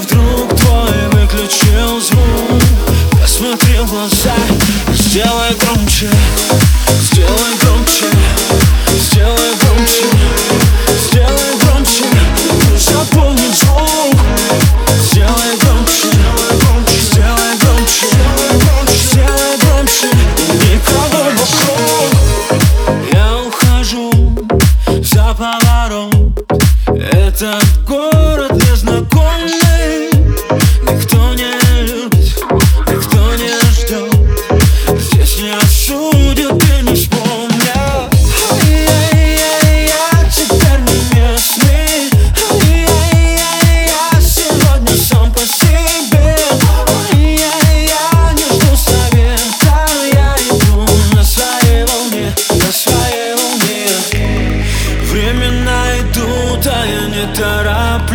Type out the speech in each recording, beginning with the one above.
wdróg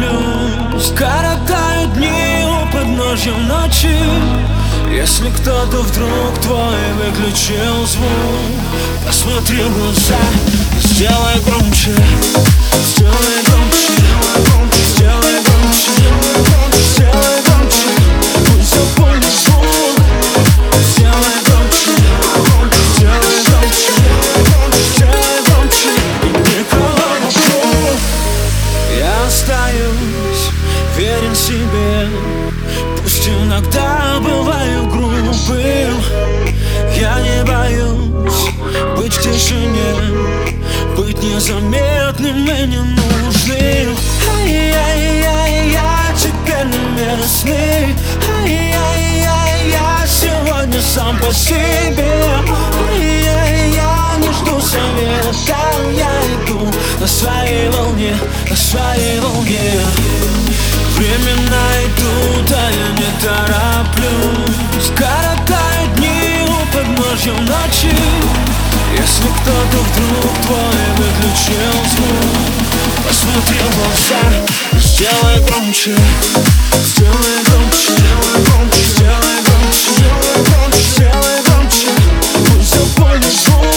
тороплюсь Коротаю дни у подножья ночи. Если кто-то вдруг твой выключил звук Посмотри в глаза, сделай громче Сделай громче, сделай иногда бываю грубым Я не боюсь быть в тишине Быть незаметным и ненужным. Ай-яй-яй, я теперь не местный Ай-яй-яй, я сегодня сам по себе. Ай-яй, я не жду совета. Я иду на своей волне, на своей волне Времена идут, а я не тороплюсь. Коротаю дни у подножья ночи. Если кто-то вдруг твой выключил звук Посмотри в глаза, сделай громче Сделай громче, сделай громче, сделай громче Сделай громче, сделай громче. Пусть все поле звук.